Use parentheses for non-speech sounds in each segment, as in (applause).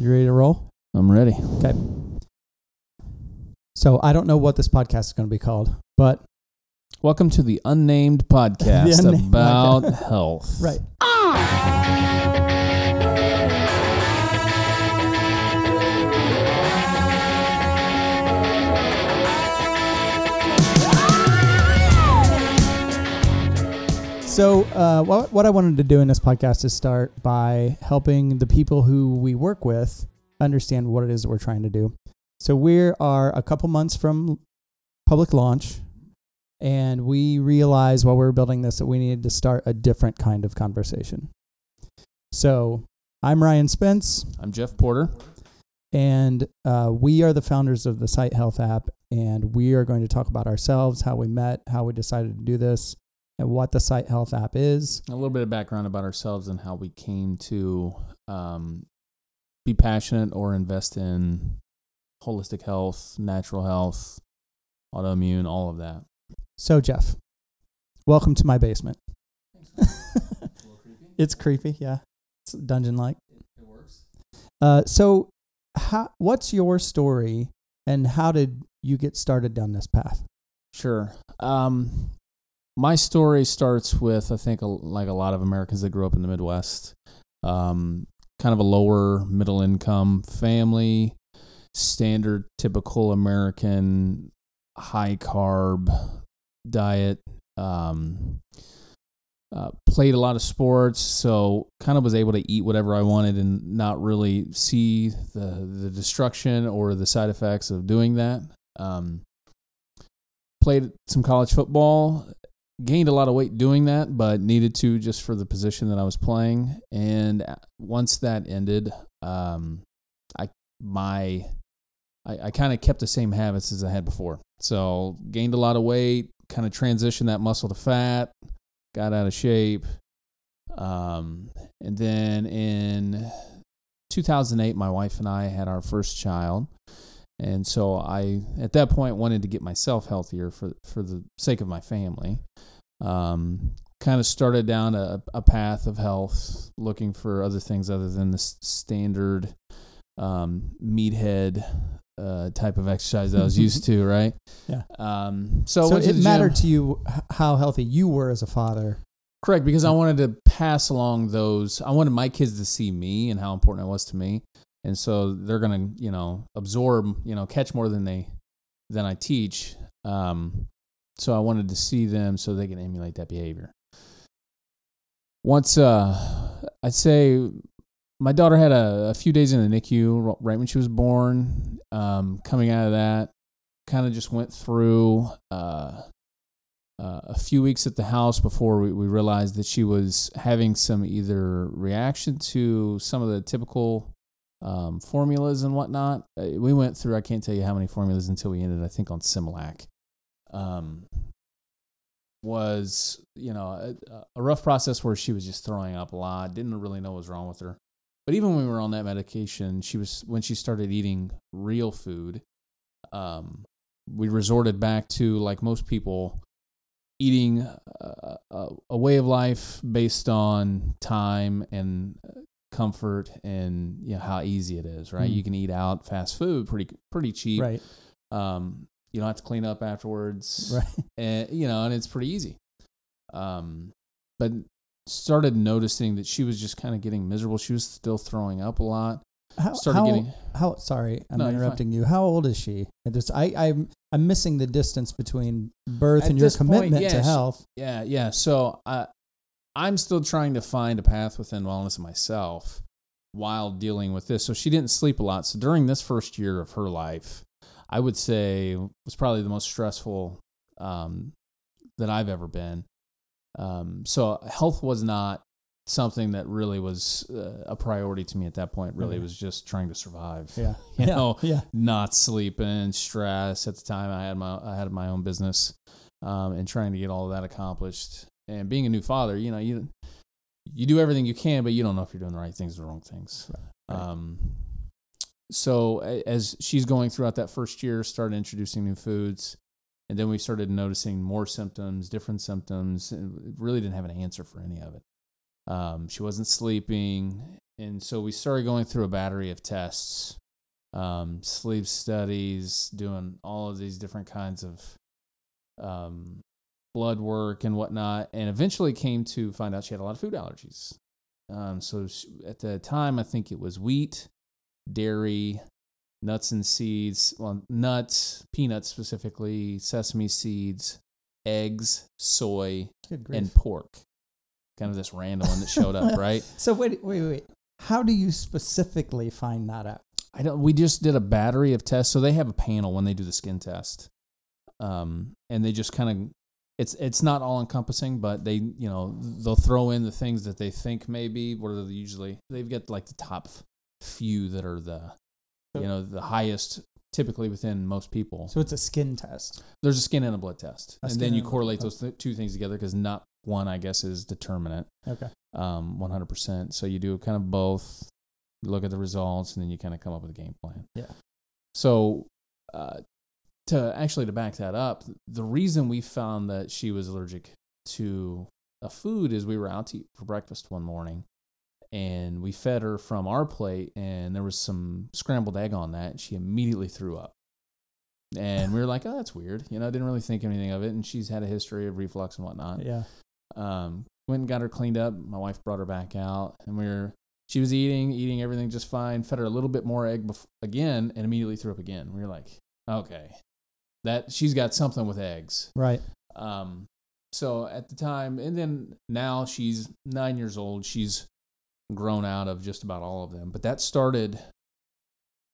You ready to roll? I'm ready. Okay. So I don't know what this podcast is going to be called, but Welcome to the unnamed podcast (laughs) The unnamed about health. (laughs) right. Ah! So uh, what what I wanted to do in this podcast is start by helping the people who we work with understand what it is that we're trying to do. So we are a couple months from public launch, and we realized while we were building this that we needed to start a different kind of conversation. So I'm Ryan Spence, I'm Jeff Porter. and uh, we are the founders of the Site Health app, and we are going to talk about ourselves, how we met, how we decided to do this, and what the Site Health app is. A little bit of background about ourselves and how we came to um, be passionate or invest in holistic health, natural health, autoimmune, all of that. So, Jeff, welcome to my basement. (laughs) it's creepy, yeah. It's dungeon like. It works. Uh, so, how, what's your story, and how did you get started down this path? Sure. Um, my story starts with I think like a lot of Americans that grew up in the Midwest, um, kind of a lower middle income family, standard typical American high carb diet. Um, uh, played a lot of sports, so kind of was able to eat whatever I wanted and not really see the the destruction or the side effects of doing that. Um, played some college football, gained a lot of weight doing that, but needed to just for the position that I was playing. And once that ended, um, I my I, I kind of kept the same habits as I had before. So gained a lot of weight, kind of transitioned that muscle to fat, got out of shape. Um, and then in 2008, my wife and I had our first child. And so I, at that point, wanted to get myself healthier for, for the sake of my family. Um, kind of started down a, a path of health, looking for other things other than the s- standard um, meathead uh, type of exercise that I was (laughs) used to, right? Yeah. Um, so, So, it mattered to you how healthy you were as a father. Correct, because I wanted to pass along those. I wanted my kids to see me and how important it was to me, and so they're gonna, you know, absorb, you know, catch more than they than I teach. Um, so I wanted to see them so they can emulate that behavior. Once, uh, I'd say my daughter had a, a few days in the NICU right when she was born. Um, coming out of that, kind of just went through. Uh, uh, a few weeks at the house before we, we realized that she was having some either reaction to some of the typical um, formulas and whatnot. Uh, we went through, I can't tell you how many formulas until we ended, I think, on Similac. Um, was, you know, a, a rough process where she was just throwing up a lot, didn't really know what was wrong with her. But even when we were on that medication, she was, when she started eating real food, um, we resorted back to, like most people, eating a, a, a way of life based on time and comfort and you know how easy it is right Mm. you can eat out fast food pretty pretty cheap Right. um you don't have to clean up afterwards Right. and (laughs) you know and it's pretty easy um but started noticing that she was just kind of getting miserable she was still throwing up a lot How, started how, getting how sorry, I'm No, interrupting you. How old is she? I just I I'm I'm missing the distance between birth At and your this point, commitment yeah, to she- health. Yeah, yeah. So I, I'm still trying to find a path within wellness myself while dealing with this. So she didn't sleep a lot. So during this first year of her life, I would say was probably the most stressful um, that I've ever been. Um, so health was not something that really was uh, a priority to me at that point. Really, it Okay. was just trying to survive. Yeah. (laughs) You yeah. know, yeah. not sleeping, stress. At the time, I had my I had my own business, um, and trying to get all of that accomplished. And being a new father, you know, you you do everything you can, but you don't know if you're doing the right things or the wrong things. Right. Um, so as she's going throughout that first year, started introducing new foods, and then we started noticing more symptoms, different symptoms, and really didn't have an answer for any of it. Um, she wasn't sleeping, and so we started going through a battery of tests, um, sleep studies, doing all of these different kinds of um, blood work and whatnot, and eventually came to find out she had a lot of food allergies. Um, so she, at the time, I think it was wheat, dairy, nuts and seeds, well, nuts, peanuts specifically, sesame seeds, eggs, soy, and pork. Kind of this random one that showed up, (laughs) right? so wait, wait, wait. How do you specifically find that out? I don't. We just did a battery of tests, so they have a panel when they do the skin test, um, and they just kind of. It's it's not all encompassing, but they you know they'll throw in the things that they think maybe. What are they usually? They've got like the top few that are the, you know, the highest typically within most people. So it's a skin test. There's a skin and a blood test, A and then you and a blood correlate those th- two things together because not one, I guess, is determinate. Okay. um, 100%. So you do kind of both, look at the results, and then you kind of come up with a game plan. Yeah. So, uh, to actually to back that up, the reason we found that she was allergic to a food is we were out to eat for breakfast one morning, and we fed her from our plate, and there was some scrambled egg on that, and she immediately threw up. And we were like, "Oh, that's weird." You know, I didn't really think anything of it, and she's had a history of reflux and whatnot Yeah. um, went and got her cleaned up. My wife brought her back out, and we were she was eating, eating everything just fine. Fed her a little bit more egg bef- again, and immediately threw up again. We were like, okay, that she's got something with eggs. Right. Um, so at the time, and then now she's nine years old. She's grown out of just about all of them. But that started,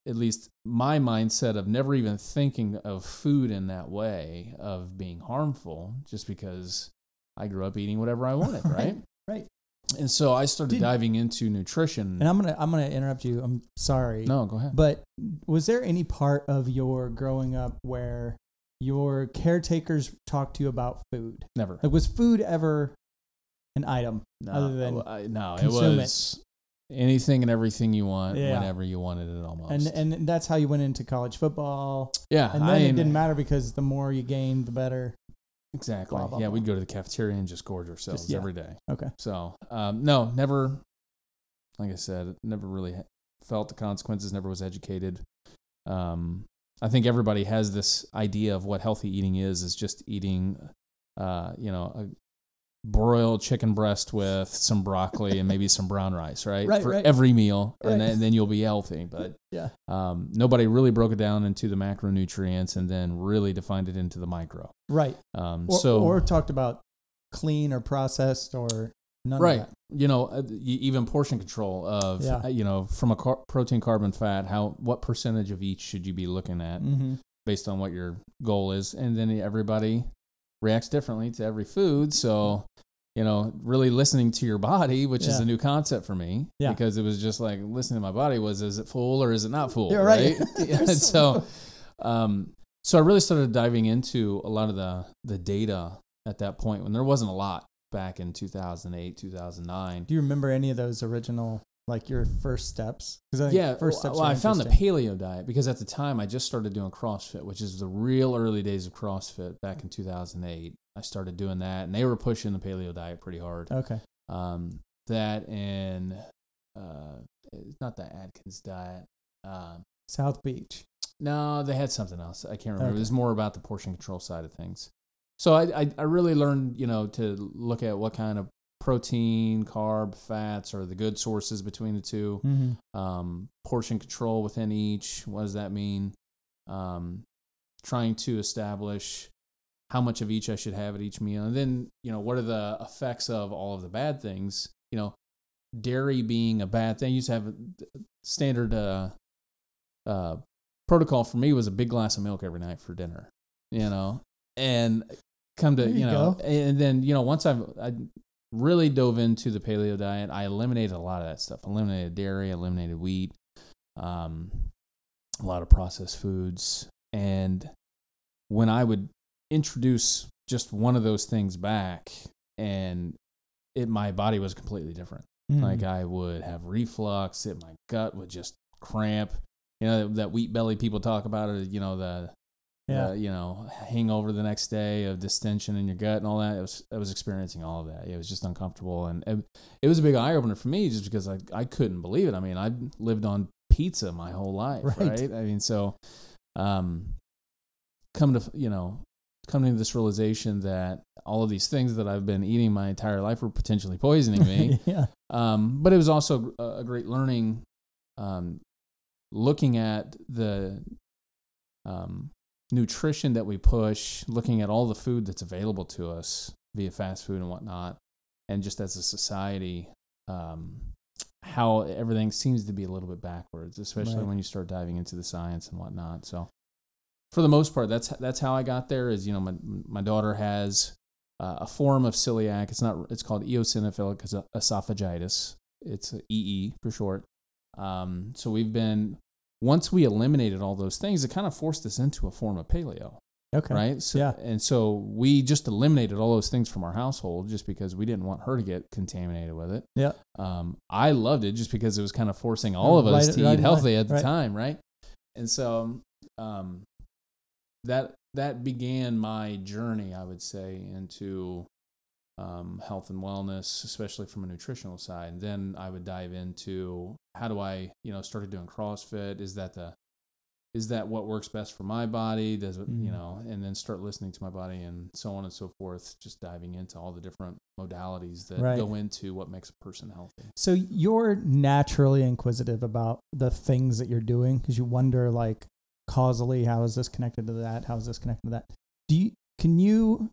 at least my mindset of never even thinking of food in that way of being harmful, just because I grew up eating whatever I wanted, (laughs) Right. And so I started Did- diving into nutrition. And I'm gonna I'm gonna interrupt you. I'm sorry. no, go ahead. But was there any part of your growing up where your caretakers talked to you about food? Never. Like, was food ever an item? No, other than I, no, it consume it. was anything and everything you want Yeah. whenever you wanted it almost. And and that's how you went into college football. yeah, And then I it didn't matter because the more you gained, the better. Exactly. blah, blah, yeah, blah. we'd go to the cafeteria and just gorge ourselves yeah. every day. Okay. So, um, no, never. Like I said, never really felt the consequences. Never was educated. Um, I think everybody has this idea of what healthy eating is: is just eating, uh, you know, a broiled chicken breast with some broccoli and maybe some brown rice, right? Right, For right. every meal, Right. and, then, and then you'll be healthy. But Yeah. um, nobody really broke it down into the macronutrients and then really defined it into the micro. Right. Um, Or, so or talked about clean or processed or none right of that. you know uh, even portion control of Yeah. uh, you know from a car- protein carbon fat how what percentage of each should you be looking at Mm-hmm. based on what your goal is and then everybody reacts differently to every food so you know really listening to your body which is a new concept for me Yeah. because it was just like listening to my body was is it full or is it not full Yeah, right. right, Yeah, (laughs) (laughs) and so um so i really started diving into a lot of the the data at that point when there wasn't a lot back in 2008 2009 Do you remember any of those original, like your first steps? Because yeah, first well, steps. well, I found the paleo diet because at the time I just started doing CrossFit, which is the real early days of CrossFit back in 2008. I started doing that, and they were pushing the paleo diet pretty hard. Okay. Um, that and uh, it's not the Atkins diet. Um, South Beach. no, they had something else. I can't remember. Okay. It was more about the portion control side of things. So I, I, I really learned, you know, to look at what kind of protein, carb, fats are the good sources between the two Mm-hmm. um, portion control within each. What does that mean? Um, trying to establish how much of each I should have at each meal, and then you know what are the effects of all of the bad things. You know, dairy being a bad thing. You used to have a standard uh, uh, protocol for me was a big glass of milk every night for dinner. You know, and come to you, you know, go. and then you know once I've I really dove into the paleo diet, I eliminated a lot of that stuff. Eliminated dairy, eliminated wheat, um, a lot of processed foods, and when I would introduce just one of those things back, and it my body was completely different. Mm-hmm. Like I would have reflux, it my gut would just cramp. You know that wheat belly people talk about it. You know the Yeah. uh, you know, hangover the next day of distension in your gut and all that. It was I was experiencing all of that. It was just uncomfortable, and it, it was a big eye opener for me just because I I couldn't believe it. I mean, I lived on pizza my whole life, (laughs) Right. right? I mean, so um, come to you know coming to this realization that all of these things that I've been eating my entire life were potentially poisoning me. (laughs) yeah. Um, but it was also a great learning, um, looking at the um, nutrition that we push, looking at all the food that's available to us via fast food and whatnot, and just as a society, um, how everything seems to be a little bit backwards, especially Right. when you start diving into the science and whatnot. So, for the most part, that's that's how I got there. Is you know my my daughter has uh, a form of celiac. It's not. It's called eosinophilic esophagitis. It's a EE for short. Um, so we've been once we eliminated all those things, it kind of forced us into a form of paleo, Okay. right? So, Yeah. And so we just eliminated all those things from our household just because we didn't want her to get contaminated with it. Yeah. Um, I loved it just because it was kind of forcing all of us Right- to right eat healthy at the Right. time, right? And so um, that that began my journey, I would say, into um, health and wellness, especially from a nutritional side. And then I would dive into how do I, you know, started doing CrossFit. Is that the is that what works best for my body? Does it, Mhm. you know, and then start listening to my body and so on and so forth, just diving into all the different modalities that Right. go into what makes a person healthy. So you're naturally inquisitive about the things that you're doing because you wonder, like, causally, how is this connected to that? How is this connected to that? Do you can you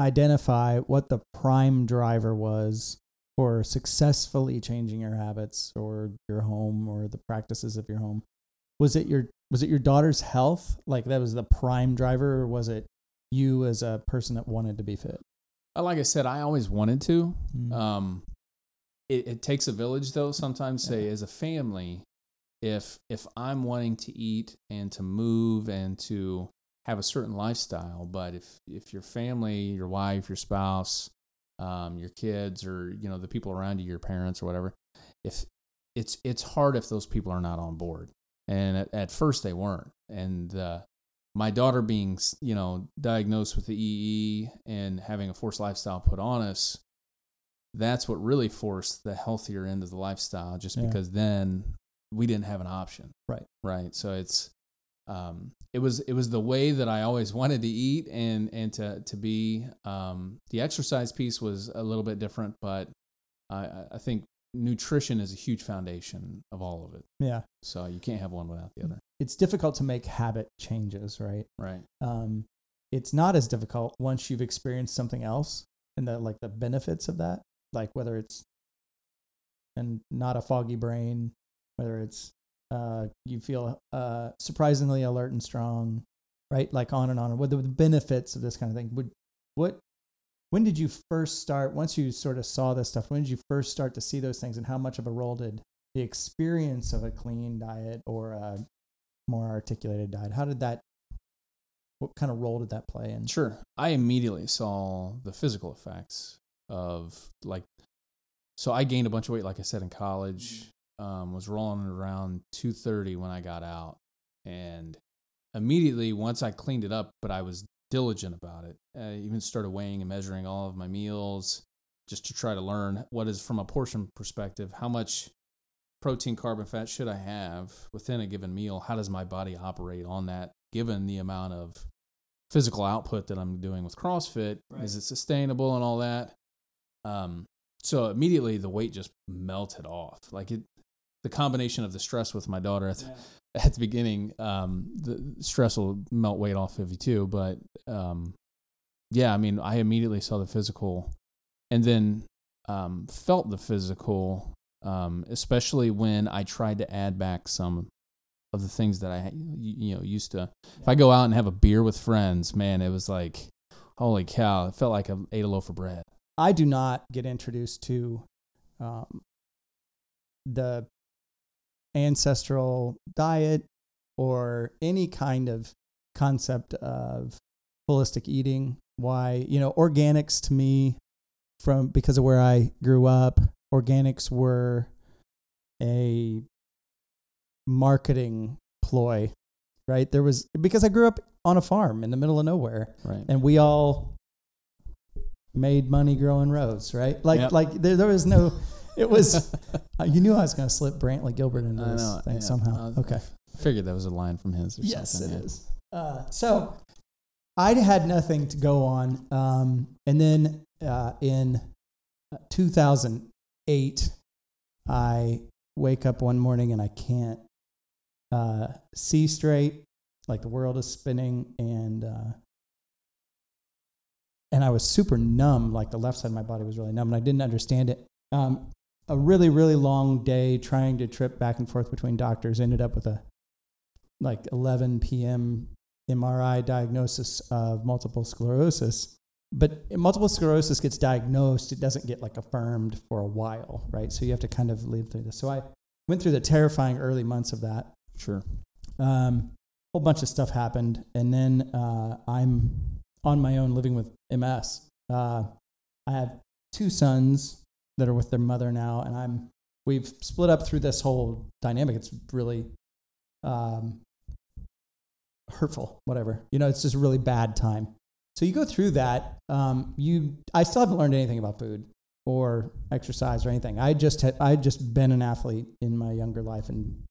identify what the prime driver was for successfully changing your habits or your home or the practices of your home? Was it your was it your daughter's health? Like that was the prime driver, or was it you as a person that wanted to be fit? Uh, Like I said, I always wanted to. Mm. Um, it, it takes a village, though. Sometimes, say Yeah. as a family, if if I'm wanting to eat and to move and to have a certain lifestyle, but if if your family, your wife, your spouse, um, your kids, or you know the people around you, your parents or whatever, if it's it's hard if those people are not on board. And at, at first they weren't, and uh, my daughter being you know diagnosed with the EE and having a forced lifestyle put on us, that's what really forced the healthier end of the lifestyle. Just Yeah. because then we didn't have an option. Right. Right. So it's um, it was it was the way that I always wanted to eat and and to to be. Um, the exercise piece was a little bit different, but I I- I think nutrition is a huge foundation of all of it. Yeah, So you can't have one without the other. it's difficult to make habit changes, right? Right. um, it's not as difficult once you've experienced something else and the like the benefits of that like whether it's and not a foggy brain whether it's uh, you feel uh, surprisingly alert and strong right like on and on what the benefits of this kind of thing would what when did you first start once you sort of saw this stuff when did you first start to see those things and how much of a role did the experience of a clean diet or a more articulated diet how did that what kind of role did that play in? Sure. I immediately saw the physical effects of like, so I gained a bunch of weight, like I said, in college. Um, was rolling around 230 when I got out. And immediately, once I cleaned it up, but I was diligent about it, I even started weighing and measuring all of my meals just to try to learn what is, from a portion perspective, how much protein, carb, and fat should I have within a given meal? How does my body operate on that given the amount of physical output that I'm doing with CrossFit? Right. Is it sustainable and all that? Um, so immediately the weight just melted off. Like it, the combination of the stress with my daughter at the, (laughs) at the beginning, um, the stress will melt weight off of you too. But um, yeah, I mean, I immediately saw the physical, and then um, felt the physical, um, especially when I tried to add back some of the things that I you know used to. If I go out and have a beer with friends, man, it was like, holy cow! It felt like I ate a loaf of bread. I do not get introduced to um, the ancestral diet or any kind of concept of holistic eating. Why, you know, organics to me, from because of where I grew up, organics were a marketing ploy right? There was because I grew up on a farm in the middle of nowhere, Right. and we all made money growing rows, right? Like Yep. like there, there was no. It was uh, (laughs) you knew I was going to slip Brantley Gilbert into I this know, thing yeah. somehow. Uh, okay. I figured that was a line from his or Yes, something. it is. Uh, so I had nothing to go on. Um, and then uh, in 2008, I wake up one morning and I can't uh, see straight, like the world is spinning, and uh, and I was super numb, like the left side of my body was really numb, and I didn't understand it. Um, a really, really long day trying to trip back and forth between doctors ended up with a like 11 p.m. MRI diagnosis of multiple sclerosis. But multiple sclerosis gets diagnosed, it doesn't get like affirmed for a while, right? So you have to kind of live through this. So I went through the terrifying early months of that. Sure. Um, whole bunch of stuff happened, and then uh, I'm on my own living with MS. Uh, I have two sons that are with their mother now, and I'm we've split up through this whole dynamic. It's really um, hurtful, whatever. You know, it's just a really bad time. So you go through that. Um, you, I still haven't learned anything about food or exercise or anything. I just had, I just been an athlete in my younger life and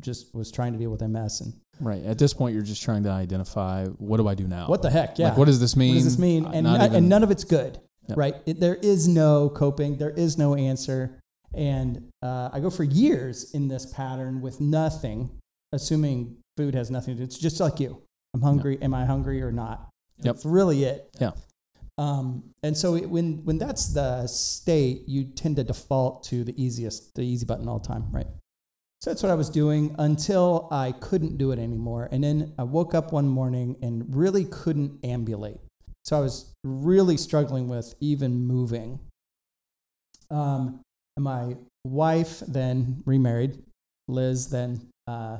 just was trying to deal with MS and Right. At this point, you're just trying to identify what do I do now? what the heck, yeah. Like, what does this mean? What does this mean? Uh, And, no- even- and none of it's good, Yep. right? It, there is no coping. There is no answer. And uh, I go for years in this pattern with nothing, assuming food has nothing to do. It's just like you. I'm hungry. Am I hungry or not? Yep. That's really it. Yeah. Um, and so it, when when that's the state, you tend to default to the easiest, the easy button all the time, right? So that's what I was doing until I couldn't do it anymore. And then I woke up one morning and really couldn't ambulate. So I was really struggling with even moving. Um, my wife then remarried, Liz, then uh,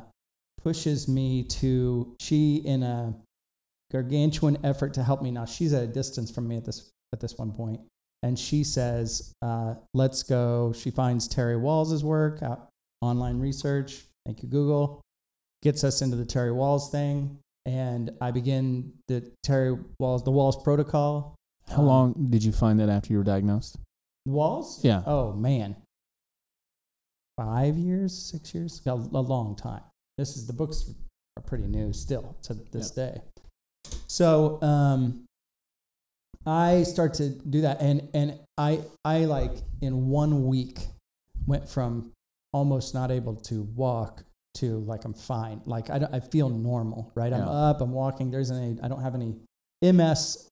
pushes me to, she, in a gargantuan effort to help me. Now she's at a distance from me at this, at this one point, And she says, uh, let's go. She finds Terry Wahls' work, uh, online research. Thank you, Google. Gets us into the Terry Wahls thing. And I begin the Terry Wahls, the Wahls protocol. How long did you find that after you were diagnosed? Wahls? Yeah. Oh, man. Five years, six years? A, a long time. This is, the books are pretty new still to this day. So, um, I start to do that, and and I I like in one week went from almost not able to walk to like I'm fine, like I don't, I feel normal, right? I'm up, I'm walking. There's any I don't have any MS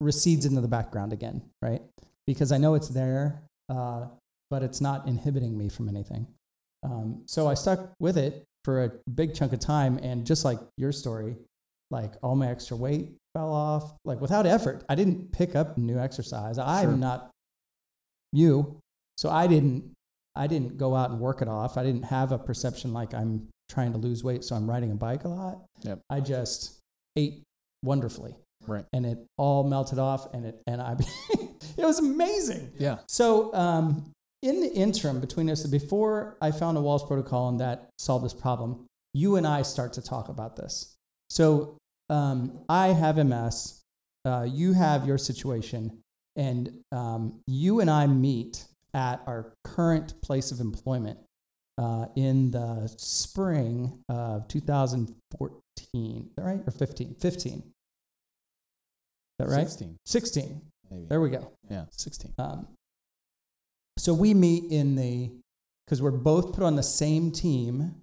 recedes into the background again, right? Because I know it's there, uh, but it's not inhibiting me from anything. Um, so I stuck with it for a big chunk of time, and just like your story, like all my extra weight fell off, like without effort. I didn't pick up new exercise. I'm Sure. not you, so I didn't. I didn't go out and work it off. I didn't have a perception like I'm trying to lose weight, so I'm riding a bike a lot. Yep. I just ate wonderfully, Right. and it all melted off, and it and I, (laughs) it was amazing. Yeah. So, um, in the interim between us, before I found a Wahls protocol and that solved this problem, you and I start to talk about this. So, um, I have MS, uh, you have your situation, and um, you and I meet at our current place of employment uh, in the spring of 2014. Is that right? Or 15? 15. Is that right? 16, 16. maybe. There we go. Yeah, 16. Um, so we meet in the because we're both put on the same team,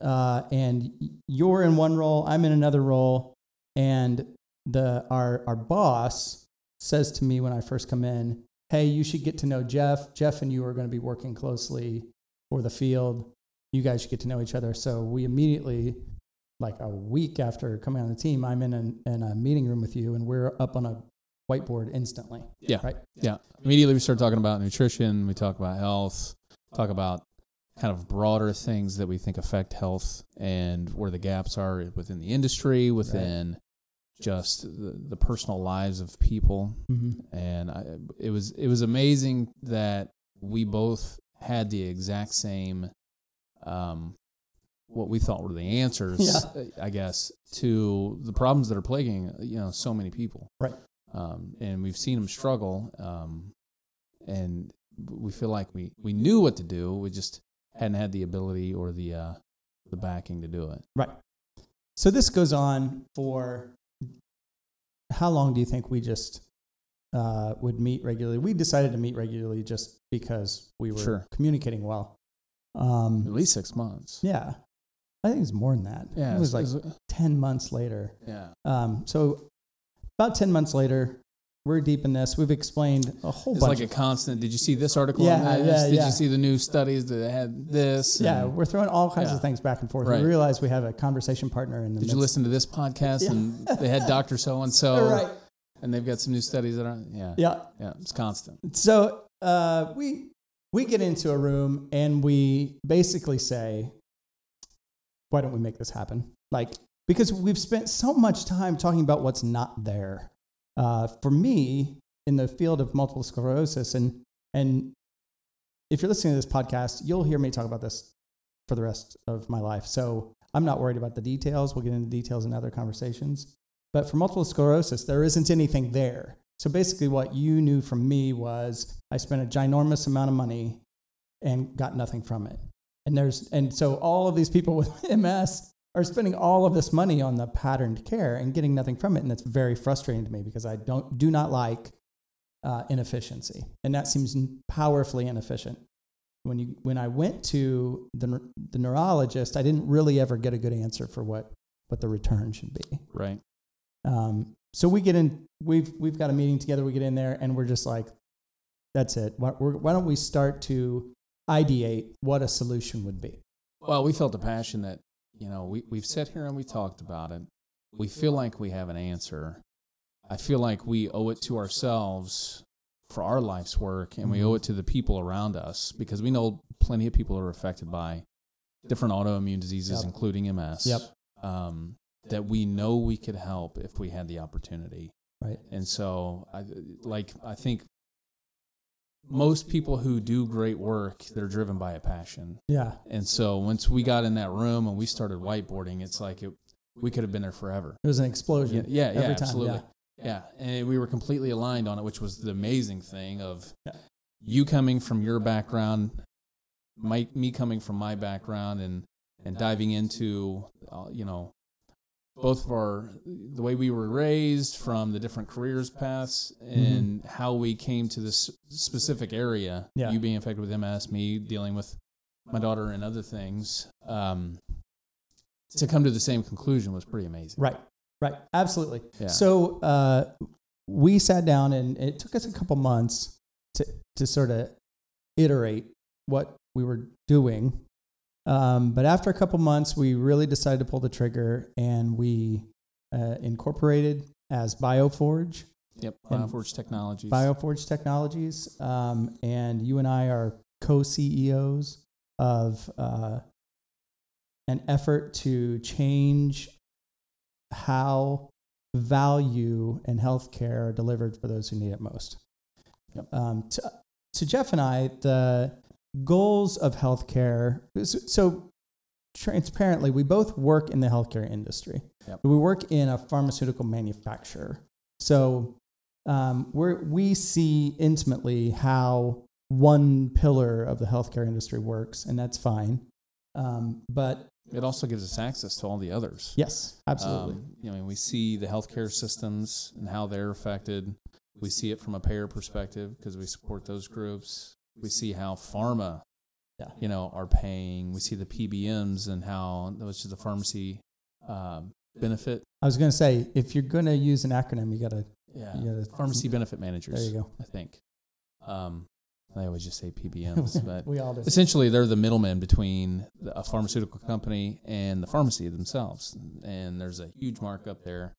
uh, and you're in one role, I'm in another role, and the our our boss says to me when I first come in, "Hey, you should get to know Jeff. Jeff and you are going to be working closely for the field. You guys should get to know each other." So we immediately. Like a week after coming on the team, I'm in, an, in a meeting room with you, and we're up on a whiteboard instantly. Yeah. Right. Yeah. Immediately we start talking about nutrition, we talk about health, talk about kind of broader things that we think affect health and where the gaps are within the industry, within just the, the personal lives of people. Mm-hmm. And I, it was it was amazing that we both had the exact same um, what we thought were the answers, Yeah. I guess, to the problems that are plaguing you know so many people. Right. Um, and we've seen them struggle, um, and we feel like we we knew what to do. We just hadn't had the ability or the uh, the backing to do it. Right. So this goes on for how long do you think we just uh, would meet regularly? We decided to meet regularly just because we were Sure. communicating well. At Um, least six months. yeah, I think it's more than that. Yeah, it was like it's- it's- ten months later. yeah. Um, so about ten months later, we're deep in this. We've explained a whole It's bunch. like a constant. Did you see this article? Yeah, on this? yeah, Did yeah. you see the new studies that had this? yeah, And we're throwing all kinds Yeah. of things back and forth. Right. We realize we have a conversation partner in the Did you listen to this podcast? (laughs) Yeah. And they had Doctor So and So, (laughs) Right. and they've got some new studies that are yeah, Yeah. yeah. It's constant. So uh, we we get into a room and we basically say, "Why don't we make this happen?" Like because we've spent so much time talking about what's not there. Uh, for me, in the field of multiple sclerosis, and and if you're listening to this podcast, you'll hear me talk about this for the rest of my life. So I'm not worried about the details. We'll get into details in other conversations. But for multiple sclerosis, there isn't anything there. So basically, what you knew from me was I spent a ginormous amount of money and got nothing from it. And there's and so all of these people (laughs) with MS are spending all of this money on the patterned care and getting nothing from it, and that's very frustrating to me because I don't do not like uh, inefficiency, and that seems powerfully inefficient. When you when I went to the the neurologist, I didn't really ever get a good answer for what what the return should be. Right. Um, so we get in, we've, we've got a meeting together. We get in there and we're just like, that's it. Why, we're, why don't we start to ideate what a solution would be? Well, we felt a passion that you know we we've sat here and we talked about it. We feel like we have an answer. I feel like we owe it to ourselves for our life's work, and we owe it to the people around us because we know plenty of people are affected by different autoimmune diseases, Yep. including MS. Yep. Um, that we know we could help if we had the opportunity. Right. And so, I like I think most people who do great work, they're driven by a passion. Yeah. And so once we got in that room and we started whiteboarding, it's like it, we could have been there forever. It was an Yeah, explosion. yeah, yeah Every time, absolutely. yeah. Yeah. and we were completely aligned on it, which was the amazing thing of Yeah. you coming from your background, my, me coming from my background, and and diving into, uh, you know, both of our the way we were raised from the different careers paths and how we came to this specific area. Yeah. You being affected with MS, me dealing with my daughter and other things. Um, to come to the same conclusion was pretty amazing. Right. Right. Absolutely. Yeah. So uh, we sat down and it took us a couple months to, to sort of iterate what we were doing. Um, but after a couple months, we really decided to pull the trigger and we uh, incorporated as Bioforge, Yep. Bioforge Technologies. Bioforge Technologies. Um, and you and I are co CEOs of uh, an effort to change how value and healthcare are delivered for those who need it most. Yep. Um, to, to Jeff and I, the goals of healthcare. So, so transparently, we both work in the healthcare industry. Yep. We work in a pharmaceutical manufacturer. So um, we're, we see intimately how one pillar of the healthcare industry works, and that's fine. Um, but It also gives us access to all the others. yes, absolutely. Um, you know, we see the healthcare systems and how they're affected. We see it from a payer perspective because we support those groups. We see how pharma, Yeah. you know, are paying. We see the PBMs and how, which is the pharmacy um, benefit. I was going to say, if you're going to use an acronym, you got to, Yeah, you gotta, pharmacy benefit managers. There you go. I think. Um, I always just say (laughs) PBMs, but we all do. essentially they're the middlemen between a pharmaceutical company and the pharmacy themselves and there's a huge markup there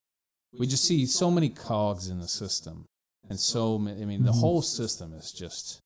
we just see so many cogs in the system and so many i mean the Mhm. whole system is just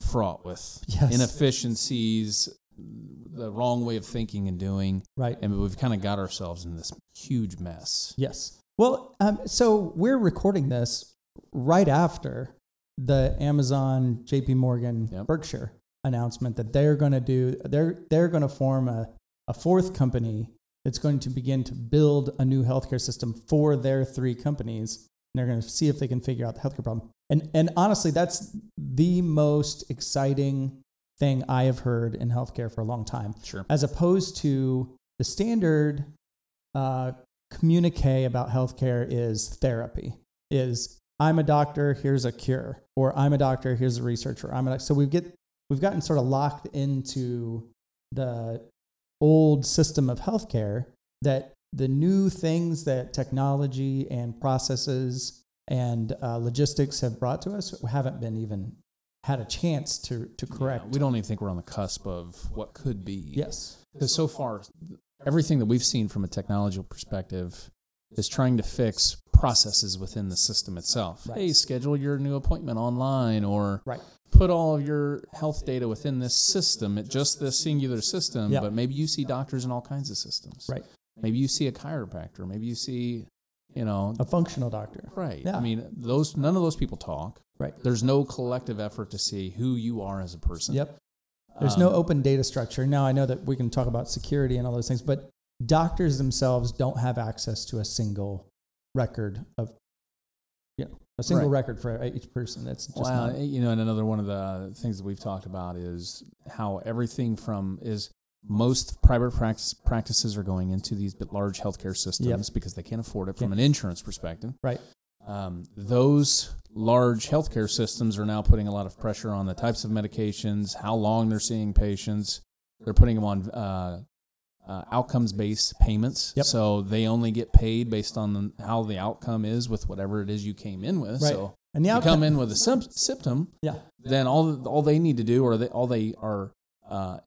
fraught with Yes. inefficiencies the wrong way of thinking and doing Right. and we've kind of got ourselves in this huge mess Yes. Well, um, so we're recording this right after the Amazon, J.P. Morgan, Yep. Berkshire announcement that they're going to do. They're they're going to form a a fourth company that's going to begin to build a new healthcare system for their three companies. They're going to see if they can figure out the healthcare problem. And, and honestly, that's the most exciting thing I have heard in healthcare for a long time, Sure. as opposed to the standard uh, communique about healthcare is therapy, is I'm a doctor, here's a cure, or I'm a doctor, here's a researcher. I'm a, so we get we've gotten sort of locked into the old system of healthcare that the new things that technology and processes and uh, logistics have brought to us haven't been even had a chance to to correct. Yeah, we don't even think we're on the cusp of what could be. yes. Because so far, everything that we've seen from a technological perspective is trying to fix processes within the system itself. Right. Hey, schedule your new appointment online or Right. put all of your health data within this system, just this singular system, Yeah. but maybe you see doctors in all kinds of systems. Right. Maybe you see a chiropractor, maybe you see, you know, A functional doctor. right. Yeah. I mean, those none of those people talk. Right. There's no collective effort to see who you are as a person. Yep. There's no Um, open data structure. Now I know that we can talk about security and all those things, but doctors themselves don't have access to a single record of, you know, a single Right. record for each person. That's just Well, not, you know, and another one of the things that we've talked about is how everything from is most private practice practices are going into these large healthcare systems because they can't afford it from an insurance perspective. right. Um, those large healthcare systems are now putting a lot of pressure on the types of medications, how long they're seeing patients. They're putting them on uh, uh, outcomes based payments. Yep. So they only get paid based on the, how the outcome is with whatever it is you came in with. Right. So And the you come in with a symp- symptom, yeah, then all all they need to do, or they, all they are uh,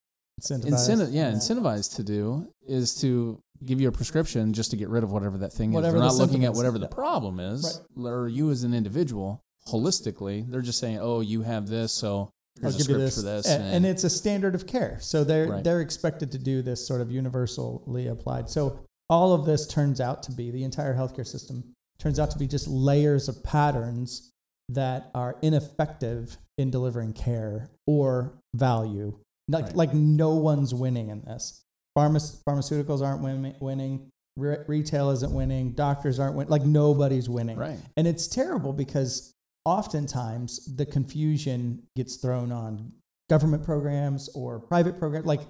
incentivized. incentive, yeah, incentivized to do, is to give you a prescription just to get rid of whatever that thing Whatever is. They're the not looking at whatever the problem is, or you as an individual holistically. They're just saying, "Oh, you have this, so I'll a give you this, for this." A- and, it's a standard of care. So they're Right. they're expected to do this sort of universally applied. So all of this turns out to be the entire healthcare system turns out to be just layers of patterns that are ineffective in delivering care or value. Like Right. like no one's winning in this. Pharma- pharmaceuticals aren't win- winning. Re- retail isn't winning. Doctors aren't winning. Like nobody's winning. right. And it's terrible because oftentimes the confusion gets thrown on government programs or private programs. Like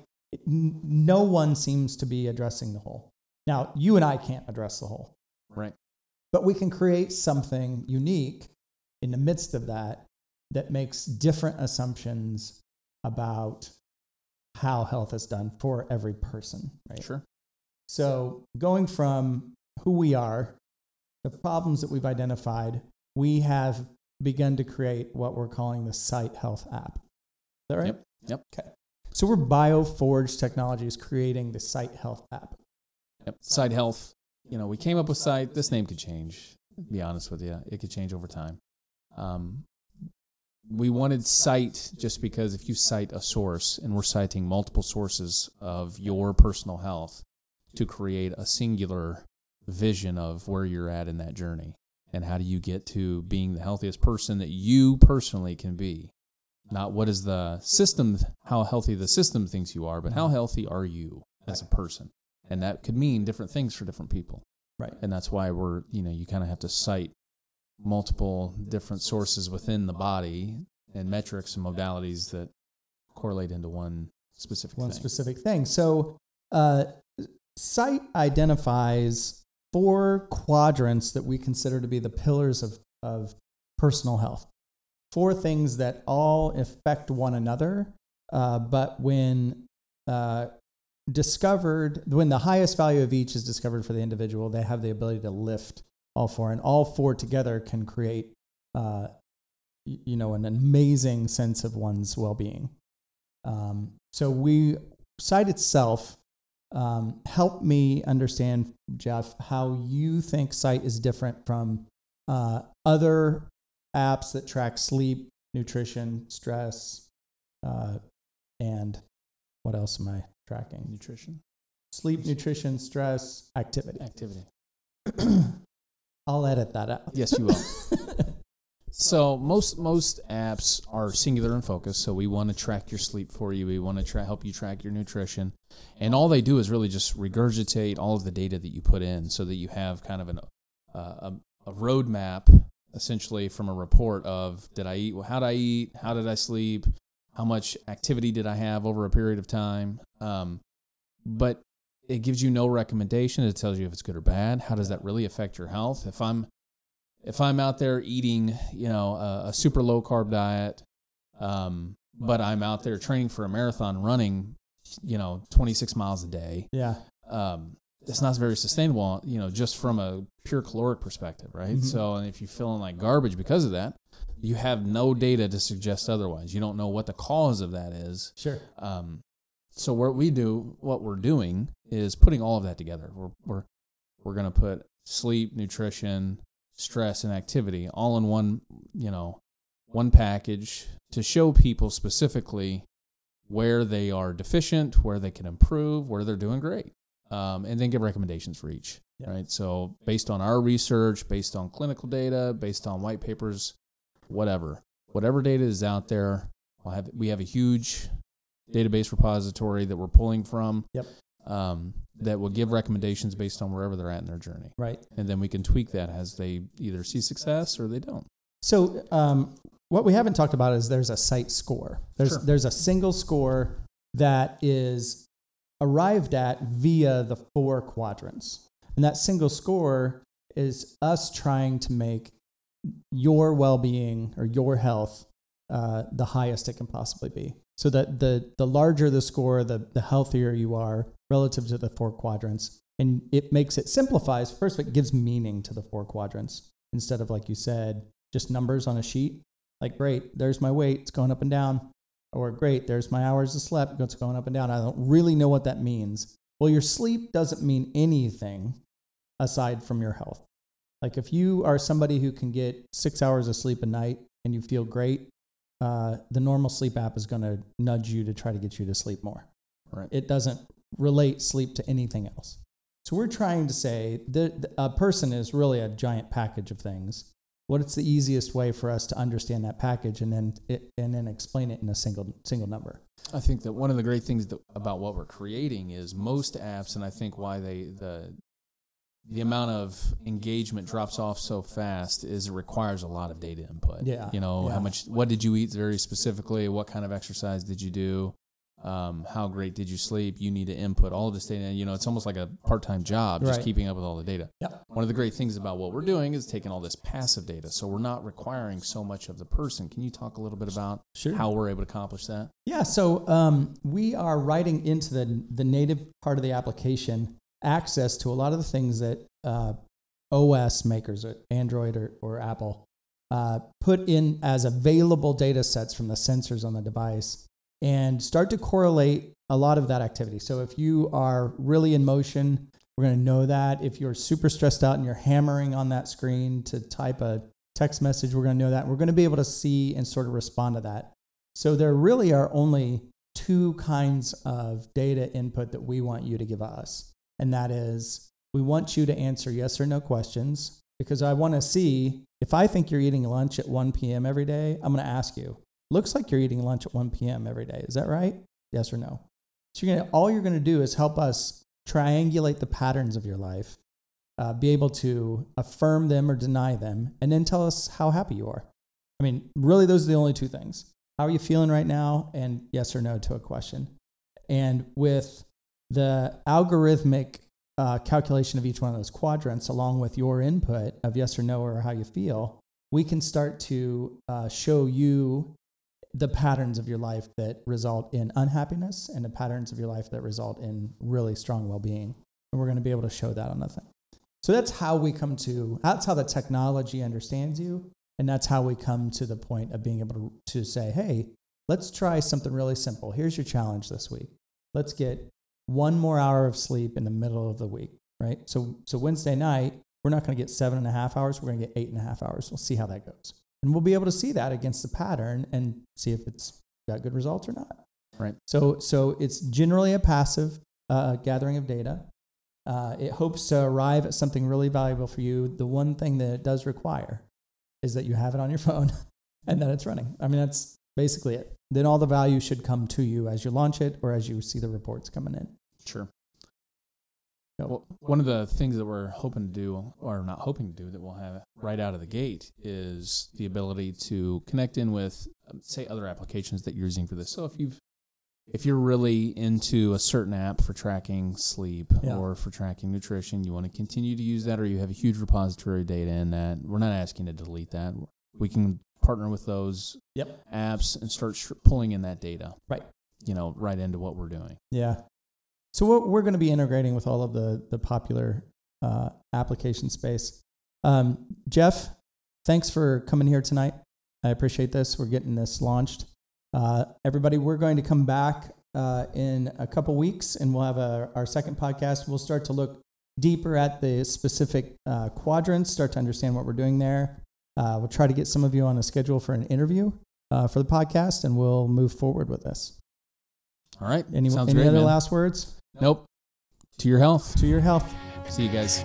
n- no one seems to be addressing the whole. Now, you and I can't address the whole, Right. but we can create something unique in the midst of that that makes different assumptions about how health is done for every person, right? Sure. So, going from who we are, the problems that we've identified, we have begun to create what we're calling the Site Health app. Is that right? Yep. Yep. Okay. So, we're BioForge Technologies creating the Site Health app. Yep. Side health. You know, we came up with site. This name could change. Be honest with you, it could change over time. Um, we wanted cite just because if you cite a source, and we're citing multiple sources of your personal health to create a singular vision of where you're at in that journey and how do you get to being the healthiest person that you personally can be. Not what is the system, how healthy the system thinks you are, but how healthy are you as a person? And that could mean different things for different people. Right. And that's why we're, you know, you kind of have to cite multiple different sources within the body and metrics and modalities that correlate into one specific One thing. specific thing. So, uh, Sight identifies four quadrants that we consider to be the pillars of, of personal health. Four things that all affect one another, uh, but when uh, discovered, when the highest value of each is discovered for the individual, they have the ability to lift all four, and all four together can create, uh, you know, an amazing sense of one's well-being. Um, so we site itself um, help me understand, Jeff, how you think Sight is different from uh, other apps that track sleep, nutrition, stress, uh, and what else am I tracking? Nutrition, Sleep, nutrition, stress, activity. activity. (clears throat) I'll edit that out. Yes, you will. (laughs) So most most apps are singular in focus. So we want to track your sleep for you. We want to tra- help you track your nutrition, and all they do is really just regurgitate all of the data that you put in, so that you have kind of an uh, a, a roadmap essentially from a report of did I eat? How did I eat? How did I sleep? How much activity did I have over a period of time? Um, but it gives you no recommendation. It tells you if it's good or bad. How does that really affect your health? If I'm if I'm out there eating, you know, a, a super low carb diet, um, but I'm out there training for a marathon, running, you know, 26 miles a day. Yeah. Um, it's not very sustainable, you know, just from a pure caloric perspective, right? Mhm. So, and if you're feeling like garbage because of that, you have no data to suggest otherwise. You don't know what the cause of that is. Sure. Um, so what we do, what we're doing, is putting all of that together. We're we're we're going to put sleep, nutrition, stress, and activity all in one, you know, one package to show people specifically where they are deficient, where they can improve, where they're doing great, um, and then give recommendations for each. Yeah. Right. So based on our research, based on clinical data, based on white papers, whatever, whatever data is out there, we'll have we have a huge database repository that we're pulling from. Yep. Um, that will give recommendations based on wherever they're at in their journey, Right. and then we can tweak that as they either see success or they don't. So um, what we haven't talked about is there's a site score. There's Sure. there's a single score that is arrived at via the four quadrants, and that single score is us trying to make your well-being or your health uh, the highest it can possibly be. So that the the larger the score, the the healthier you are relative to the four quadrants, and it makes it simplifies. First, it gives meaning to the four quadrants instead of like you said, just numbers on a sheet. Like, great, there's my weight, it's going up and down. Or great, there's my hours of sleep, it's going up and down. I don't really know what that means. Well, your sleep doesn't mean anything aside from your health. Like if you are somebody who can get six hours of sleep a night and you feel great, uh, the normal sleep app is going to nudge you to try to get you to sleep more. Right. It doesn't relate sleep to anything else. So we're trying to say that a person is really a giant package of things. What's the easiest way for us to understand that package and then it, and then explain it in a single single number? I think that one of the great things that, about what we're creating is most apps, and I think why they the the amount of engagement drops off so fast is it requires a lot of data input. Yeah, you know yeah. how much, what did you eat very specifically? What kind of exercise did you do? Um, how great did you sleep? You need to input all of this data. You know, it's almost like a part-time job, just Right. keeping up with all the data. Yeah. One of the great things about what we're doing is taking all this passive data, so we're not requiring so much of the person. Can you talk a little bit about Sure. how we're able to accomplish that? Yeah, so um, we are writing into the, the native part of the application access to a lot of the things that uh, OS makers, Android or, or Apple, uh, put in as available data sets from the sensors on the device and start to correlate a lot of that activity. So if you are really in motion, we're going to know that. If you're super stressed out and you're hammering on that screen to type a text message, we're going to know that. We're going to be able to see and sort of respond to that. So there really are only two kinds of data input that we want you to give us. And that is we want you to answer yes or no questions because I want to see if I think you're eating lunch at 1 p.m. every day, I'm going to ask you, looks like you're eating lunch at 1 p.m. every day. Is that right? Yes or no? So you're gonna, all you're going to do is help us triangulate the patterns of your life, uh, be able to affirm them or deny them, and then tell us how happy you are. I mean, really, those are the only two things. How are you feeling right now? And yes or no to a question. And with the algorithmic uh, calculation of each one of those quadrants, along with your input of yes or no or how you feel, we can start to uh, show you the patterns of your life that result in unhappiness and the patterns of your life that result in really strong well being. And we're going to be able to show that on the thing. So that's how we come to, that's how the technology understands you. And that's how we come to the point of being able to, to say, hey, let's try something really simple. Here's your challenge this week. Let's get one more hour of sleep in the middle of the week, right? So, so Wednesday night, we're not going to get seven and a half hours. We're going to get eight and a half hours. We'll see how that goes. And we'll be able to see that against the pattern and see if it's got good results or not. Right. So, so it's generally a passive uh, gathering of data. Uh, it hopes to arrive at something really valuable for you. The one thing that it does require is that you have it on your (laughs) phone and that it's running. I mean, that's basically it. Then all the value should come to you as you launch it or as you see the reports coming in. Sure. So- Well, one of the things that we're hoping to do, or not hoping to do, that we'll have right out of the gate is the ability to connect in with, um, say, other applications that you're using for this. So if you've if you're really into a certain app for tracking sleep Yeah. or for tracking nutrition, you want to continue to use that, or you have a huge repository of data in that. We're not asking to delete that. We can partner with those Yep. apps and start sh- pulling in that data. Right. You know, right into what we're doing. Yeah. So we're, we're going to be integrating with all of the, the popular uh, application space. Um, Jeff, thanks for coming here tonight. I appreciate this. We're getting this launched. Uh, everybody, we're going to come back uh, in a couple weeks and we'll have a, our second podcast. We'll start to look deeper at the specific uh, quadrants, start to understand what we're doing there. Uh, we'll try to get some of you on a schedule for an interview uh, for the podcast and we'll move forward with this. All right. Any, Sounds any great, other man. last words? Nope. To your health. To your health. See you guys.